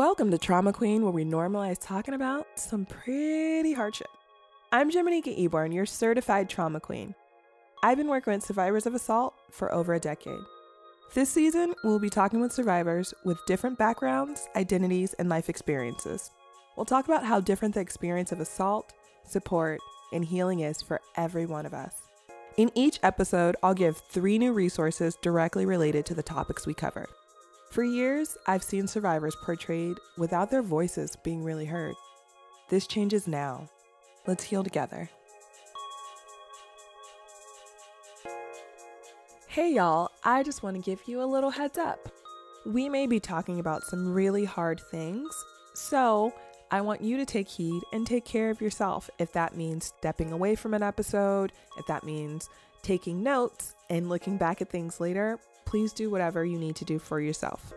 Welcome to Trauma Queen, where we normalize talking about some pretty hardship. I'm Jimanekia Eborn, your certified trauma queen. I've been working with survivors of assault for over a decade. This season, we'll be talking with survivors with different backgrounds, identities, and life experiences. We'll talk about how different the experience of assault, support, and healing is for every one of us. In each episode, I'll give three new resources directly related to the topics we cover. For years, I've seen survivors portrayed without their voices being really heard. This changes now. Let's heal together. Hey, y'all, I just want to give you a little heads up. We may be talking about some really hard things, so I want you to take heed and take care of yourself. If that means stepping away from an episode, if that means taking notes and looking back at things later, please do whatever you need to do for yourself.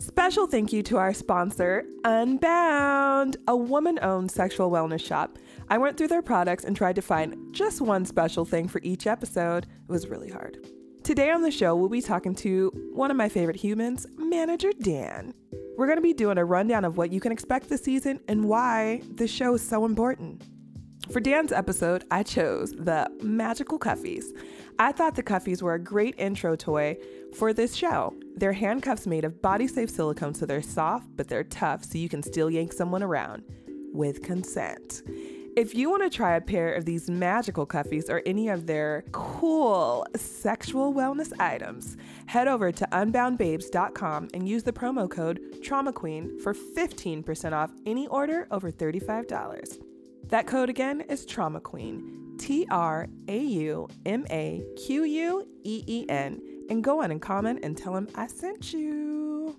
Special thank you to our sponsor, Unbound, a woman owned sexual wellness shop. I went through their products and tried to find just one special thing for each episode. It was really hard. Today on the show, we'll be talking to one of my favorite humans, Manager Dan. We're going to be doing a rundown of what you can expect this season and why this show is so important. For Dan's episode, I chose the Magical Cuffies. I thought the Cuffies were a great intro toy for this show. They're handcuffs made of body safe silicone, so they're soft, but they're tough, so you can still yank someone around with consent. If you want to try a pair of these magical cuffies or any of their cool sexual wellness items, head over to unboundbabes.com and use the promo code TraumaQueen for 15% off any order over $35. That code again is Trauma Queen, T R A U M A Q U E E N, and go on and comment and tell them I sent you.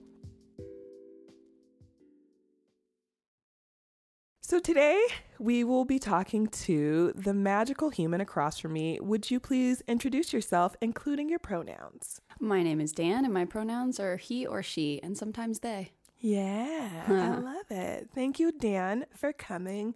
So today we will be talking to the magical human across from me. Would you please introduce yourself, including your pronouns? My name is Dan, and my pronouns are he or she, and sometimes they. Yeah, I uh-huh. love it. Thank you, Dan, for coming.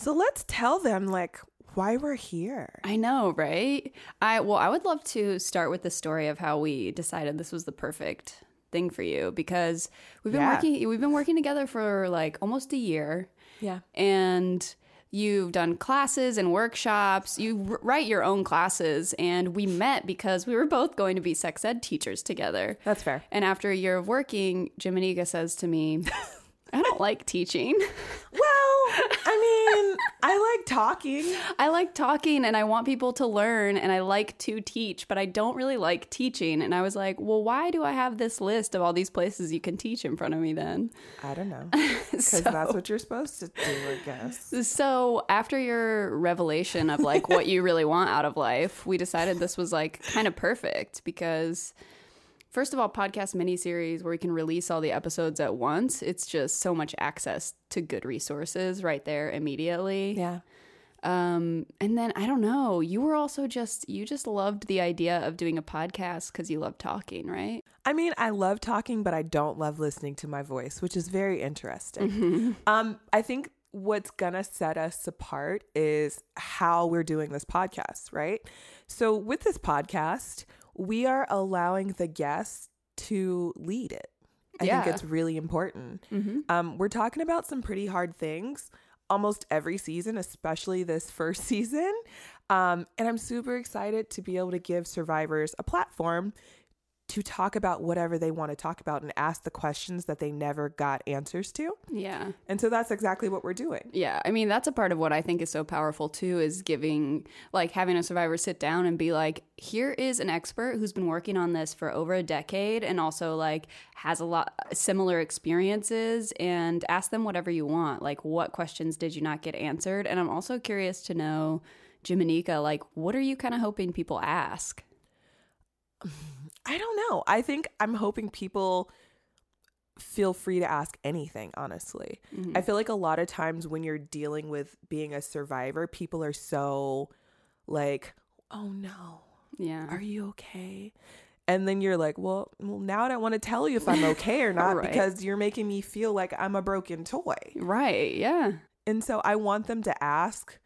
So let's tell them like why we're here. I know, right? I well, I would love to start with the story of how we decided this was the perfect thing for you because we've been Yeah. working we've been working together for like almost a year Yeah. and you've done classes and workshops. You r- write your own classes and we met because we were both going to be sex ed teachers together. That's fair. And after a year of working, Jimanekia says to me, I don't like teaching. Well, I mean, I like talking. I like talking and I want people to learn and I like to teach, but I don't really like teaching. And I was like, well, why do I have this list of all these places you can teach in front of me then? I don't know. Because So, that's what you're supposed to do, I guess. so after your revelation of like what you really want out of life, we decided this was like kind of perfect because first of all, podcast miniseries where we can release all the episodes at once, it's just so much access to good resources right there immediately. Yeah. Um, and then I don't know, you were also just you just loved the idea of doing a podcast because you love talking, right? I mean, I love talking, but I don't love listening to my voice, which is very interesting. Um, I think what's gonna set us apart is how we're doing this podcast, right? So with this podcast, we are allowing the guests to lead it. I Yeah. think it's really important. Um, we're talking about some pretty hard things almost every season, especially this first season. Um, and I'm super excited to be able to give survivors a platform to talk about whatever they want to talk about and ask the questions that they never got answers to. Yeah. And so that's exactly what we're doing. Yeah, I mean that's a part of what I think is so powerful too is giving like having a survivor sit down and be like, here is an expert who's been working on this for over a decade and also like has a lot similar experiences and ask them whatever you want. Like what questions did you not get answered? And I'm also curious to know Jimanekia, like what are you kind of hoping people ask? I don't know. I think I'm hoping people feel free to ask anything, honestly. Mm-hmm. I feel like a lot of times when you're dealing with being a survivor, people are so like, oh no, Yeah. are you okay? And then you're like, well, well, now I don't want to tell you if I'm okay or not Right. because you're making me feel like I'm a broken toy. right. Yeah. And so I want them to ask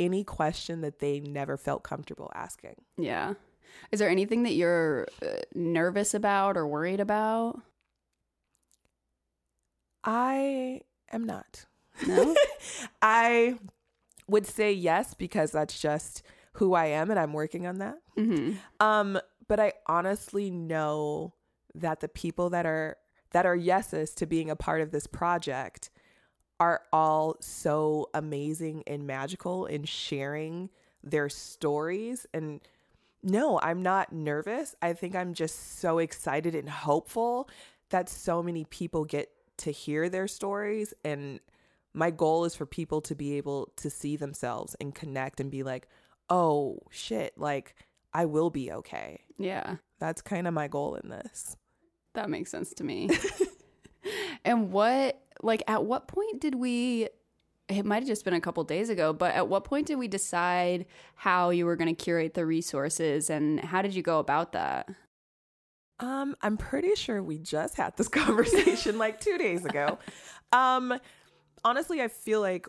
any question that they never felt comfortable asking. Yeah. Is there anything that you're uh, nervous about or worried about? I am not. No? I would say yes because that's just who I am and I'm working on that. hmm Um, but I honestly know that the people that are that are yeses to being a part of this project are all so amazing and magical in sharing their stories and no, I'm not nervous. I think I'm just so excited and hopeful that so many people get to hear their stories and my goal is for people to be able to see themselves and connect and be like, "Oh, shit, like I will be okay." Yeah, That's kind of my goal in this. that makes sense to me. and what, like, at what point did we? It might have just been a couple days ago, but at what point did we decide how you were going to curate the resources and how did you go about that? Um, I'm pretty sure we just had this conversation like 2 days ago. Um, honestly, I feel like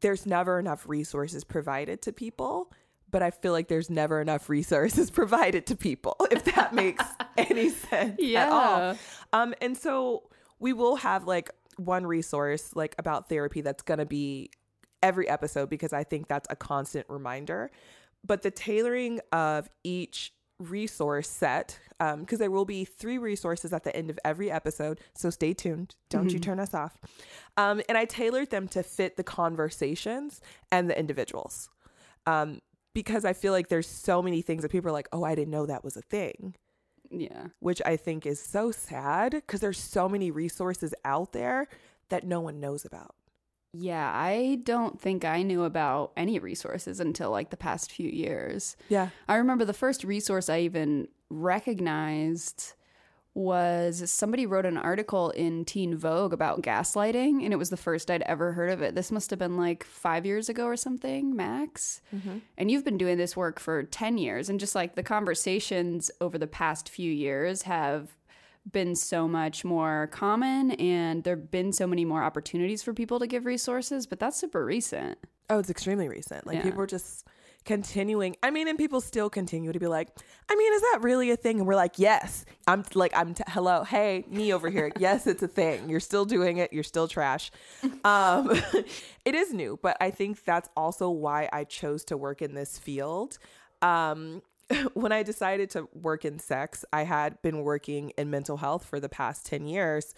there's never enough resources provided to people, but I feel like there's never enough resources provided to people, if that makes any sense at all. Um, and so we will have like one resource like about therapy that's gonna be every episode because I think that's a constant reminder. But the tailoring of each resource set, because there will be three resources at the end of every episode. So stay tuned. Don't you turn us off. Um, and I tailored them to fit the conversations and the individuals. Um, because I feel like there's so many things that people are like, oh, I didn't know that was a thing Yeah. which I think is so sad because there's so many resources out there that no one knows about. Yeah, I don't think I knew about any resources until like the past few years. Yeah. I remember the first resource I even recognized was somebody wrote an article in Teen Vogue about gaslighting, and it was the first I'd ever heard of it. This must have been like five years ago or something, max. Mm-hmm. And you've been doing this work for 10 years, and just like the conversations over the past few years have been so much more common, and there have been so many more opportunities for people to give resources, but that's super recent. Oh, it's extremely recent. Like Yeah. people are just continuing. I mean, and people still continue to be like, I mean, is that really a thing? And we're like, yes. I'm like, I'm t- hello, hey, me over here. yes, it's a thing. You're still doing it. You're still trash. Um, it is new, but I think that's also why I chose to work in this field. Um, when I decided to work in sex, I had been working in mental health for the past 10 years.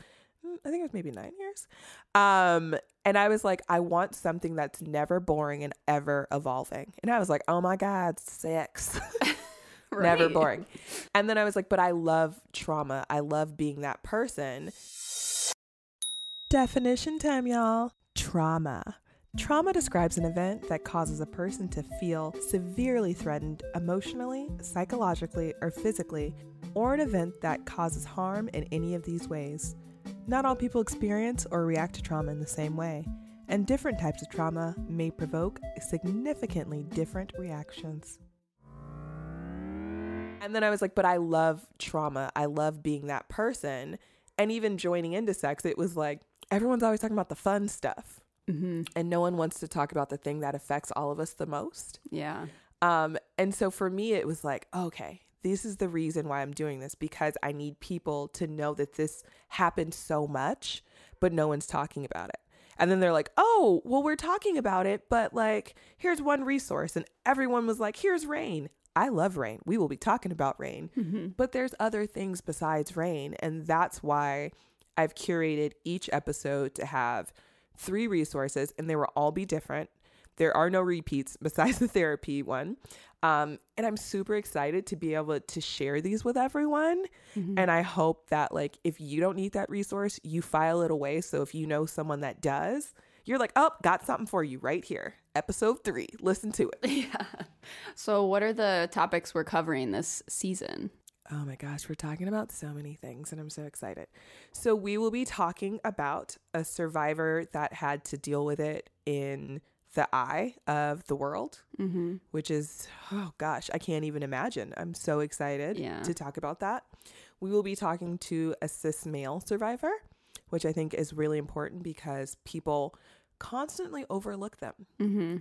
I think it was maybe nine years. Um, and I was like, I want something that's never boring and ever evolving. And I was like, oh my God, sex. never boring. And then I was like, but I love trauma. I love being that person. Definition time, y'all. Trauma. Trauma describes an event that causes a person to feel severely threatened emotionally, psychologically, or physically, or an event that causes harm in any of these ways. Not all people experience or react to trauma in the same way, and different types of trauma may provoke significantly different reactions. And then I was like, but I love trauma. I love being that person. And even joining into sex, it was like everyone's always talking about the fun stuff. hmm And no one wants to talk about the thing that affects all of us the most. Yeah. Um, and so for me, it was like, okay, this is the reason why I'm doing this because I need people to know that this happened so much, but no one's talking about it. And then they're like, oh, well, we're talking about it, but like, here's one resource. And everyone was like, here's RAINN. I love RAINN. We will be talking about RAINN, Mm-hmm. but there's other things besides RAINN. And that's why I've curated each episode to have three resources and they will all be different. There are no repeats besides the therapy one. Um, and I'm super excited to be able to share these with everyone. Mm-hmm. And I hope that, like, if you don't need that resource, you file it away. So if you know someone that does, you're like, oh, got something for you right here. Episode three. Listen to it. Yeah. So, what are the topics we're covering this season? Oh my gosh, we're talking about so many things and I'm so excited. So, we will be talking about a survivor that had to deal with it in the eye of the world, Mm-hmm. which is, oh gosh, I can't even imagine. I'm so excited Yeah. to talk about that. We will be talking to a cis male survivor, which I think is really important because people constantly overlook them. Mm-hmm.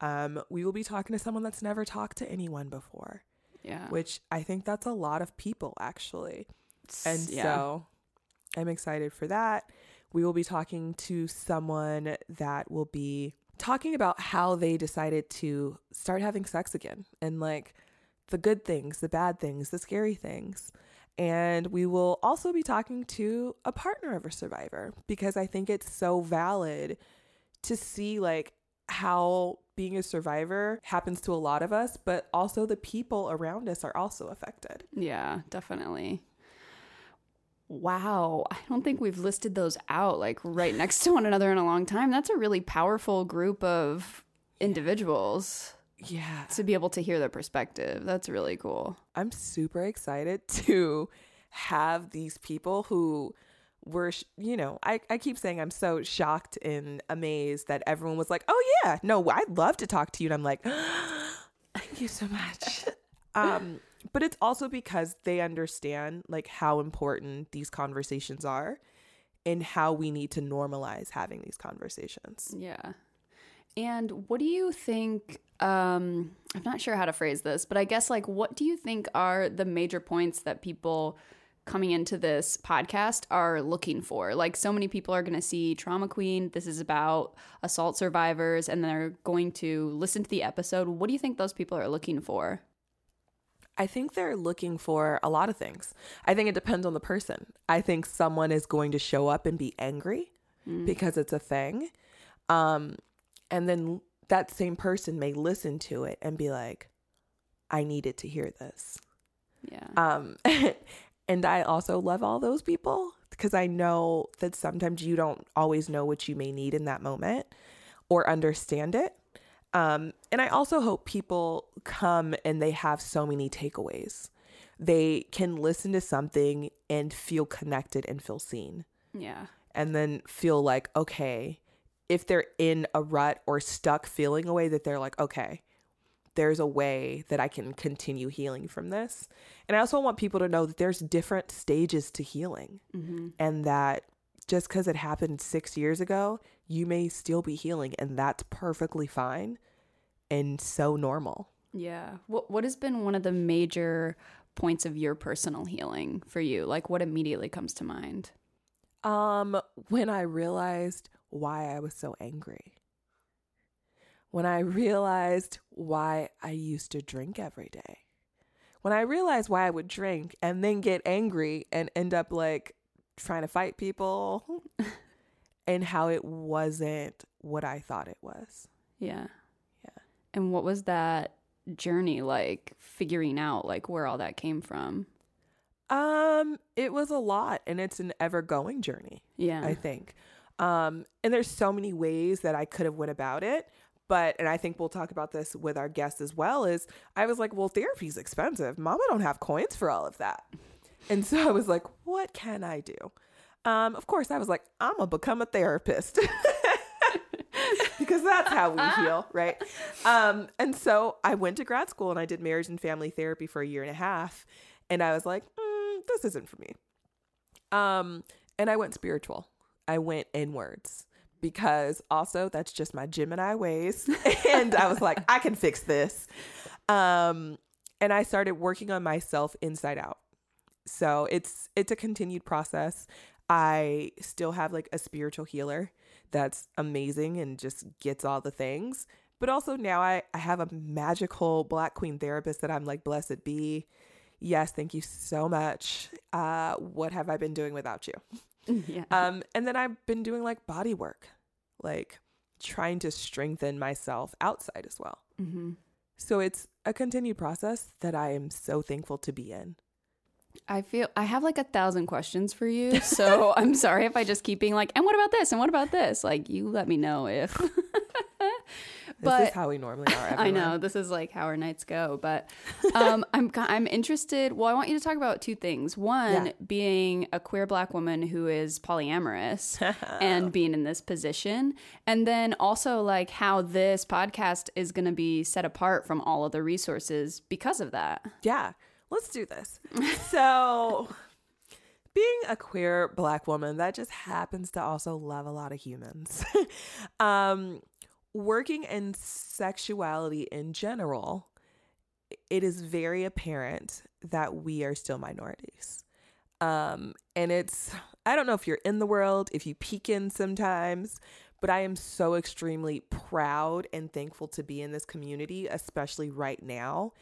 Um, we will be talking to someone that's never talked to anyone before. Yeah. which I think that's a lot of people actually. And yeah. so I'm excited for that. We will be talking to someone that will be talking about how they decided to start having sex again and like the good things, the bad things, the scary things. And we will also be talking to a partner of a survivor because I think it's so valid to see like how being a survivor happens to a lot of us, but also the people around us are also affected. Yeah, definitely. Wow. I don't think we've listed those out like right next to one another in a long time. That's a really powerful group of individuals Yeah. to be able to hear their perspective. That's really cool. I'm super excited to have these people who were, you know, I, I keep saying I'm so shocked and amazed that everyone was like, oh, yeah, no, I'd love to talk to you. And I'm like, thank you so much. um, but it's also because they understand like how important these conversations are and how we need to normalize having these conversations. Yeah. And what do you think? Um, I'm not sure how to phrase this, but I guess like, what do you think are the major points that people coming into this podcast are looking for? Like, so many people are going to see Trauma Queen. This is about assault survivors, and they're going to listen to the episode. What do you think those people are looking for? I think they're looking for a lot of things. I think it depends on the person. I think someone is going to show up and be angry because it's a thing. Um, and then that same person may listen to it and be like, I needed to hear this. Yeah. Um, and I also love all those people because I know that sometimes you don't always know what you may need in that moment or understand it. Um, and I also hope people come and they have so many takeaways. They can listen to something and feel connected and feel seen, yeah. and then feel like, okay, if they're in a rut or stuck feeling a way, that they're like, okay, there's a way that I can continue healing from this. And I also want people to know that there's different stages to healing Mm-hmm. and that just because it happened six years ago, you may still be healing, and that's perfectly fine and so normal. Yeah. What What has been one of the major points of your personal healing for you? Like, what immediately comes to mind? Um, when I realized why I was so angry, when I realized why I used to drink every day, when I realized why I would drink and then get angry and end up like trying to fight people, and how it wasn't what I thought it was. Yeah. Yeah. And what was that journey like figuring out like where all that came from? Um, it was a lot and it's an ever going journey, Yeah. I think. Um, and there's so many ways that I could have went about it. But and I think we'll talk about this with our guests as well, is I was like, well, therapy's expensive. Mama don't have coins for all of that. And so I was like, what can I do? Um, of course, I was like, I'm gonna become a therapist. because that's how we heal, right? Um, and so I went to grad school and I did marriage and family therapy for a year and a half. And I was like, mm, this isn't for me. Um, and I went spiritual. I went inwards because also that's just my Gemini ways. and I was like, I can fix this. Um, and I started working on myself inside out. So it's it's a continued process. I still have like a spiritual healer that's amazing and just gets all the things. But also now I, I have a magical black queen therapist that I'm like, blessed be. Yes, thank you so much. Uh, what have I been doing without you? yeah. Um, and then I've been doing like body work, like trying to strengthen myself outside as well. hmm So it's a continued process that I am so thankful to be in. I feel I have like a thousand questions for you. So I'm sorry if I just keep being like, and what about this? And what about this? Like, you let me know if. but This is how we normally are. I know this is like how our nights go, but um, I'm I'm interested. Well, I want you to talk about two things. One, Yeah. being a queer Black woman who is polyamorous and being in this position, and then also like how this podcast is going to be set apart from all of the resources because of that. Yeah, let's do this. so, being a queer black woman that just happens to also love a lot of humans, um, working in sexuality in general it is very apparent that we are still minorities. Um, and it's, I don't know if you're in the world, if you peek in sometimes, but I am so extremely proud and thankful to be in this community, especially right now,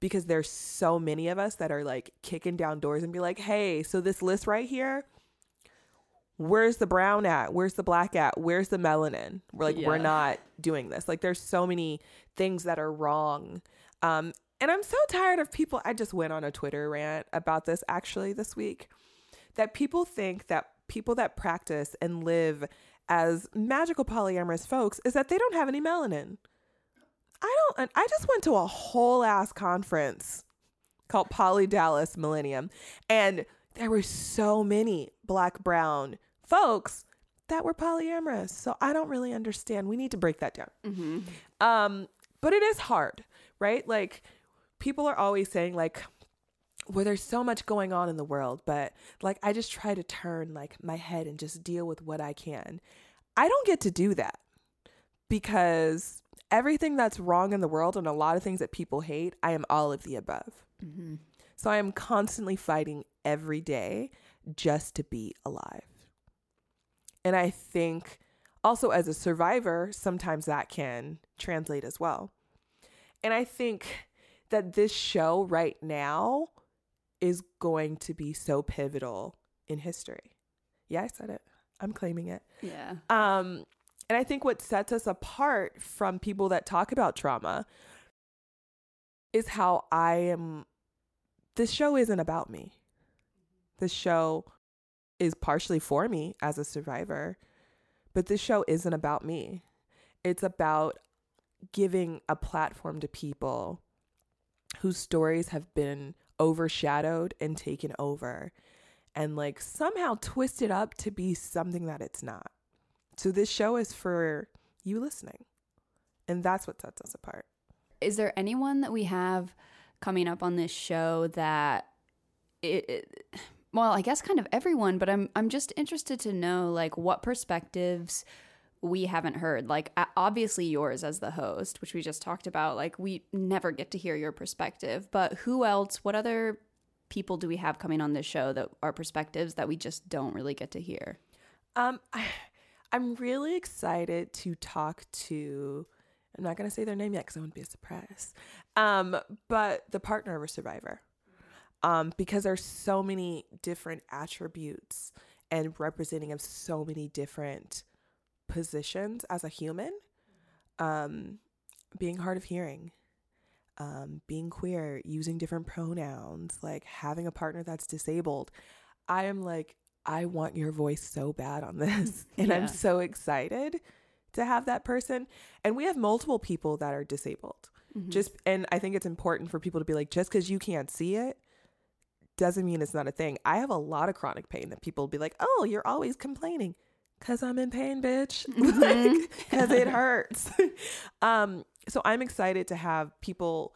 because there's so many of us that are like kicking down doors and be like, hey, so this list right here, where's the brown at? Where's the black at? Where's the melanin? We're like, we're not doing this. Like, there's so many things that are wrong. Um, and I'm so tired of people. I just went on a Twitter rant about this actually this week that people think that people that practice and live as magical polyamorous folks is that they don't have any melanin. I don't, I just went to a whole ass conference called Poly Dallas Millennium, and there were so many black, brown folks that were polyamorous. So I don't really understand. We need to break that down. Mm-hmm. Um, but it is hard, right? Like people are always saying like well there's so much going on in the world, but like I just try to turn like my head and just deal with what I can. I don't get to do that because everything that's wrong in the world and a lot of things that people hate, I am all of the above. Mm-hmm. So I am constantly fighting every day just to be alive. And I think also as a survivor, sometimes that can translate as well. And I think that this show right now is going to be so pivotal in history. Yeah, I said it. I'm claiming it. Yeah. Um, and I think what sets us apart from people that talk about trauma is how I am. This show isn't about me. This show is partially for me as a survivor, but this show isn't about me. It's about giving a platform to people whose stories have been overshadowed and taken over and like somehow twisted up to be something that it's not. So this show is for you listening. And that's what sets us apart. Is there anyone that we have coming up on this show that it, it well, I guess kind of everyone, but I'm I'm just interested to know like what perspectives we haven't heard. Like obviously yours as the host, which we just talked about, like we never get to hear your perspective, but who else, what other people do we have coming on this show that are perspectives that we just don't really get to hear? Um I, I'm really excited to talk to I'm not going to say their name yet cuz I wouldn't be a surprise. Um but the partner of a survivor. Um because there's so many different attributes and representing of so many different positions as a human. Um being hard of hearing, um, being queer, using different pronouns, like having a partner that's disabled. I am like, I want your voice so bad on this. And Yeah. I'm so excited to have that person. And we have multiple people that are disabled. Mm-hmm. Just, and I think it's important for people to be like, just because you can't see it doesn't mean it's not a thing. I have a lot of chronic pain that people be like, oh, you're always complaining. Cause I'm in pain, bitch. like, cause it hurts. um, so I'm excited to have people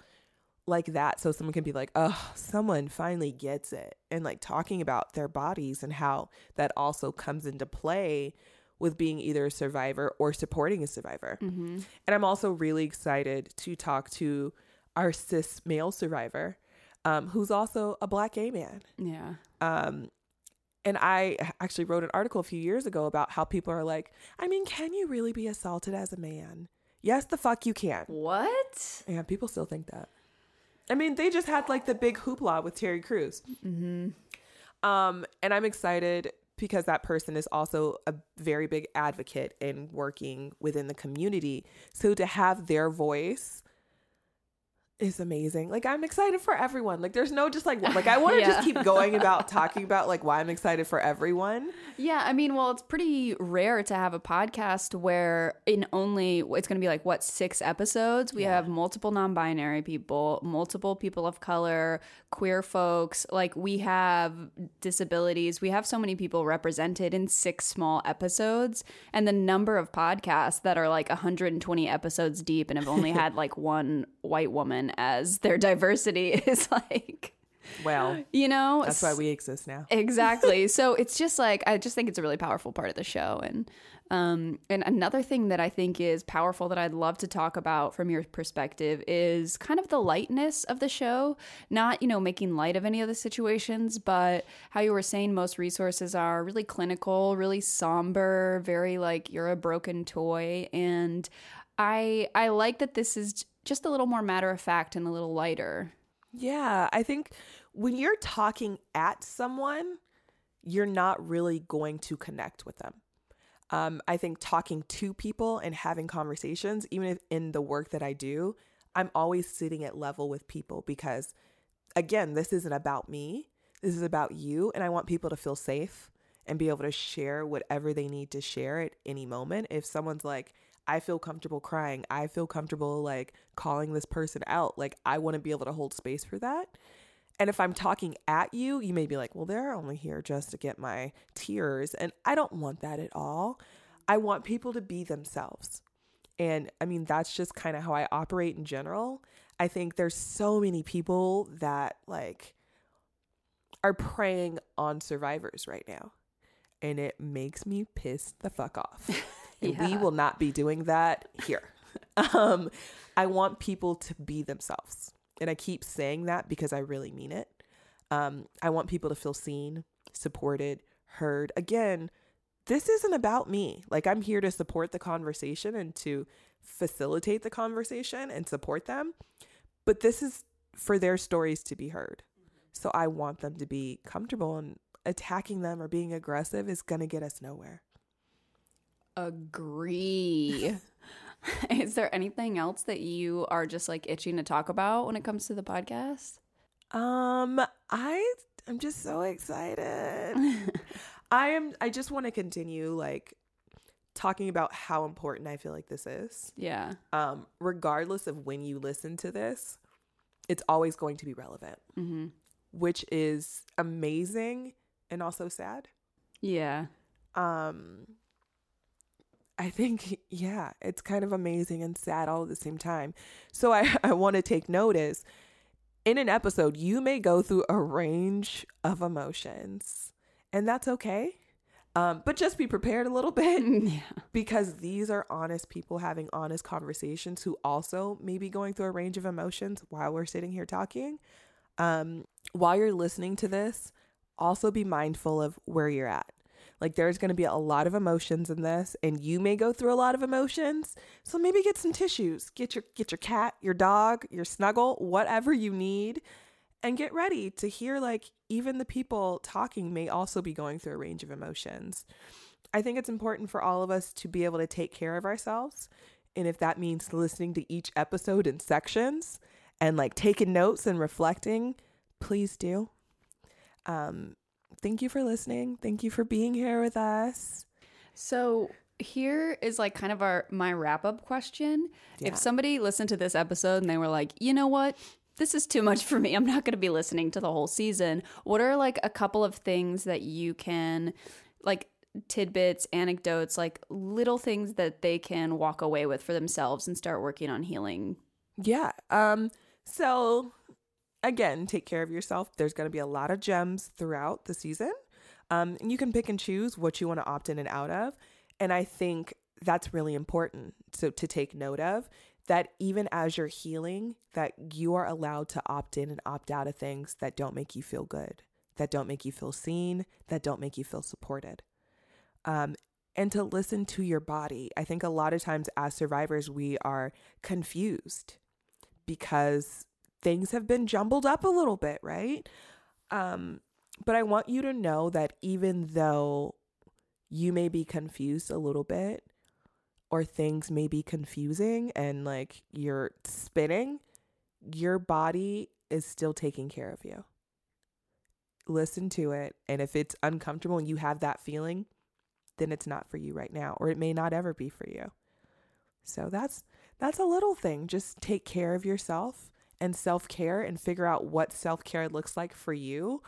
like that so someone can be like, oh, someone finally gets it. And like talking about their bodies and how that also comes into play with being either a survivor or supporting a survivor. Mm-hmm. And I'm also really excited to talk to our cis male survivor, um, who's also a black gay man. Yeah. Um, and I actually wrote an article a few years ago about how people are like, I mean, can you really be assaulted as a man? Yes, the fuck you can. What? Yeah, people still think that. I mean, they just had like the big hoopla with Terry Crews. Mm-hmm. Um, and I'm excited because that person is also a very big advocate in working within the community. So to have their voice is amazing. Like I'm excited for everyone. Like there's no just like like I want to Yeah. just keep going about talking about like why I'm excited for everyone. Yeah, I mean, well, it's pretty rare to have a podcast where in only it's going to be like what six episodes we have multiple non-binary people, multiple people of color, queer folks, like we have disabilities. We have so many people represented in six small episodes, and the number of podcasts that are like 120 episodes deep and have only had like one white woman as their diversity is like Well, you know, that's why we exist now. exactly. so it's just like I just think it's a really powerful part of the show, and um, and another thing that I think is powerful that I'd love to talk about from your perspective is kind of the lightness of the show. Not, you know, making light of any of the situations, but how you were saying most resources are really clinical, really somber, very like you're a broken toy. And I I like that this is just a little more matter of fact and a little lighter. Yeah, I think when you're talking at someone, you're not really going to connect with them. Um, I think talking to people and having conversations, even if in the work that I do, I'm always sitting at level with people because, again, this isn't about me. This is about you. And I want people to feel safe and be able to share whatever they need to share at any moment. If someone's like, I feel comfortable crying, I feel comfortable like calling this person out, like I want to be able to hold space for that. And if I'm talking at you, you may be like, well, they're only here just to get my tears. And I don't want that at all. I want people to be themselves. And I mean, that's just kind of how I operate in general. I think there's so many people that like are preying on survivors right now. And it makes me piss the fuck off. and we will not be doing that here. um, I want people to be themselves. And I keep saying that because I really mean it. Um, I want people to feel seen, supported, heard. Again, this isn't about me. Like, I'm here to support the conversation and to facilitate the conversation and support them. But this is for their stories to be heard. So I want them to be comfortable and attacking them or being aggressive is going to get us nowhere. Agree. Is there anything else that you are just like itching to talk about when it comes to the podcast? Um, I I'm just so excited. I am I just want to continue like talking about how important I feel like this is. Yeah. Um, regardless of when you listen to this, it's always going to be relevant, mm-hmm. which is amazing and also sad. Yeah. Um, I think, yeah, it's kind of amazing and sad all at the same time. So I, I want to take notice in an episode, you may go through a range of emotions, and that's okay. Um, but just be prepared a little bit yeah. because these are honest people having honest conversations who also may be going through a range of emotions while we're sitting here talking. Um, while you're listening to this, also be mindful of where you're at. Like there's going to be a lot of emotions in this and you may go through a lot of emotions. So maybe get some tissues. Get your get your cat, your dog, your snuggle, whatever you need and get ready to hear like even the people talking may also be going through a range of emotions. I think it's important for all of us to be able to take care of ourselves. And if that means listening to each episode in sections and like taking notes and reflecting, please do. Um, thank you for listening. Thank you for being here with us. So here is like kind of our my wrap up question. Yeah. If somebody listened to this episode and they were like, you know what? This is too much for me. I'm not going to be listening to the whole season. What are like a couple of things that you can like tidbits, anecdotes, like little things that they can walk away with for themselves and start working on healing? Yeah. Um so again, take care of yourself. There's going to be a lot of gems throughout the season. Um, and you can pick and choose what you want to opt in and out of. And I think that's really important. So to take note of that even as you're healing, that you are allowed to opt in and opt out of things that don't make you feel good, that don't make you feel seen, that don't make you feel supported. Um, and to listen to your body. I think a lot of times as survivors, we are confused because things have been jumbled up a little bit, right? Um, but I want you to know that even though you may be confused a little bit, or things may be confusing and like you're spinning, your body is still taking care of you. Listen to it. And if it's uncomfortable and you have that feeling, then it's not for you right now, or it may not ever be for you. So that's that's a little thing. Just take care of yourself and self care and figure out what self care looks like for you.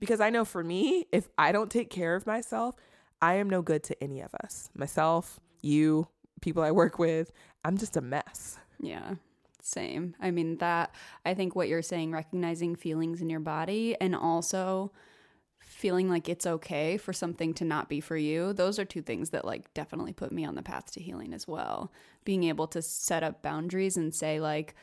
Because I know for me, if I don't take care of myself, I am no good to any of us myself, you, people I work with. I'm just a mess. Yeah. Same. I mean, that, I think what you're saying, recognizing feelings in your body and also feeling like it's okay for something to not be for you, those are two things that like definitely put me on the path to healing as well. Being able to set up boundaries and say, like,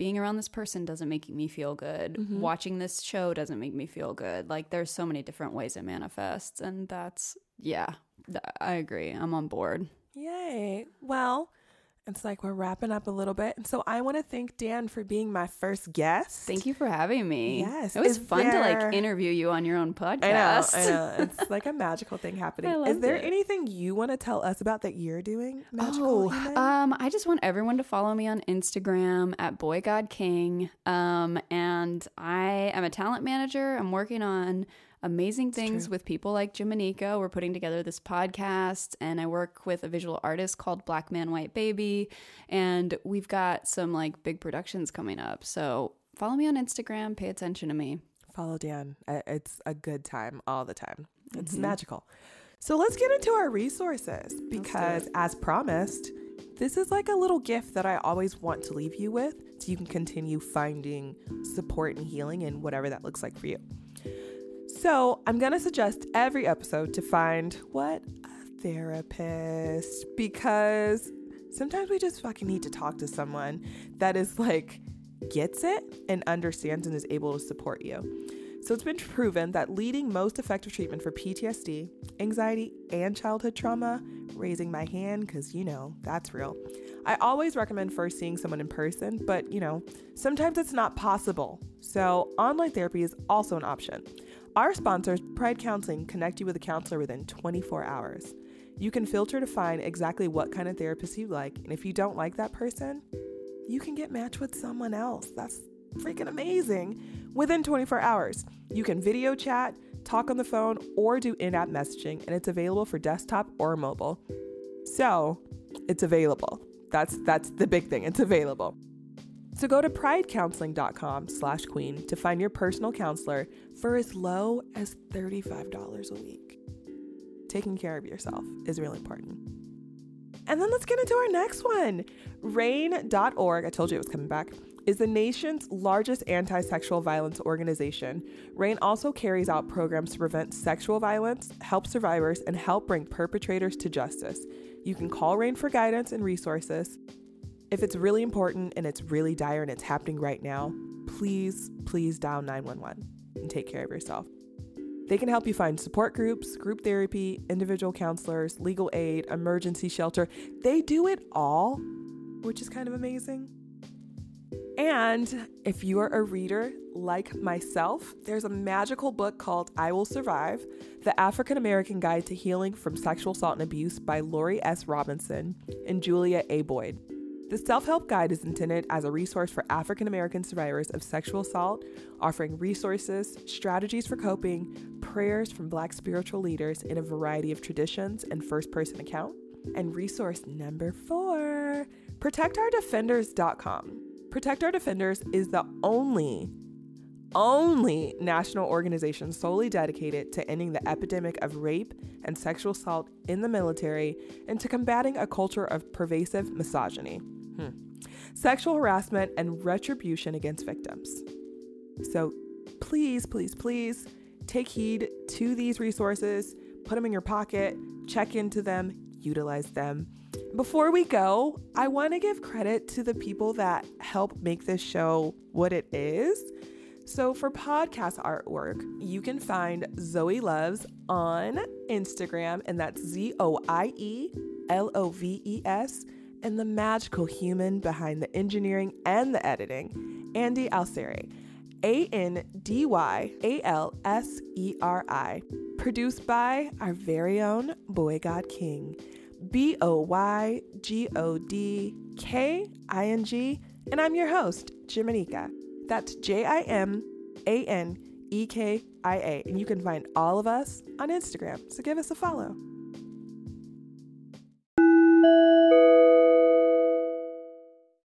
being around this person doesn't make me feel good. Mm-hmm. Watching this show doesn't make me feel good. Like, there's so many different ways it manifests. And that's, yeah, th- I agree. I'm on board. Yay. Well, it's like we're wrapping up a little bit. And so I want to thank Dan for being my first guest. Thank you for having me. Yes. It was Is fun there... to like interview you on your own podcast. I know. I know. It's like a magical thing happening. Is there it. anything you want to tell us about that you're doing? Magical oh, um, I just want everyone to follow me on Instagram at Boy God King. Um, and I am a talent manager. I'm working on amazing things with people like Jimanekia. We're putting together this podcast, and I work with a visual artist called Black Man White Baby, and we've got some like big productions coming up. So follow me on Instagram. Pay attention to me. Follow Dan. It's a good time all the time. It's mm-hmm. magical. So let's get into our resources because, as promised, this is like a little gift that I always want to leave you with so you can continue finding support and healing in whatever that looks like for you. So, I'm going to suggest every episode to find what a therapist because sometimes we just fucking need to talk to someone that is like gets it and understands and is able to support you. So it's been proven that leading most effective treatment for PTSD, anxiety, and childhood trauma, raising my hand because you know that's real. I always recommend first seeing someone in person, but you know, sometimes it's not possible. So online therapy is also an option. Our sponsors, Pride Counseling, connect you with a counselor within 24 hours. You can filter to find exactly what kind of therapist you like, and if you don't like that person, you can get matched with someone else. That's freaking amazing. Within 24 hours, you can video chat, talk on the phone, or do in app messaging, and it's available for desktop or mobile. So, it's available. That's that's the big thing. It's available. So go to pridecounseling.com slash queen to find your personal counselor for as low as $35 a week. Taking care of yourself is really important. And then let's get into our next one. RAINN.org, I told you it was coming back, is the nation's largest anti sexual violence organization. RAINN also carries out programs to prevent sexual violence, help survivors, and help bring perpetrators to justice. You can call RAINN for guidance and resources. If it's really important and it's really dire and it's happening right now, please, please dial 911 and take care of yourself. They can help you find support groups, group therapy, individual counselors, legal aid, emergency shelter. They do it all, which is kind of amazing. And if you are a reader like myself, there's a magical book called I Will Survive The African American Guide to Healing from Sexual Assault and Abuse by Lori S. Robinson and Julia A. Boyd. The self help guide is intended as a resource for African American survivors of sexual assault, offering resources, strategies for coping, prayers from Black spiritual leaders in a variety of traditions and first person account. And resource number four ProtectOurDefenders.com. Protect Our Defenders is the only only national organization solely dedicated to ending the epidemic of rape and sexual assault in the military and to combating a culture of pervasive misogyny hmm. sexual harassment, and retribution against victims. So please, please, please take heed to these resources, put them in your pocket, check into them, utilize them. Before we go, I want to give credit to the people that help make this show what it is. So, for podcast artwork, you can find Zoie Loves on Instagram, and that's Z O I E L O V E S and the magical human behind the engineering and the editing, Andy Alseri. A N D Y A L S E R I. Produced by our very own Boy God King. B O Y G O D K I N G. And I'm your host, Jimanekia. That's J I M A N E K I A. And you can find all of us on Instagram. So give us a follow.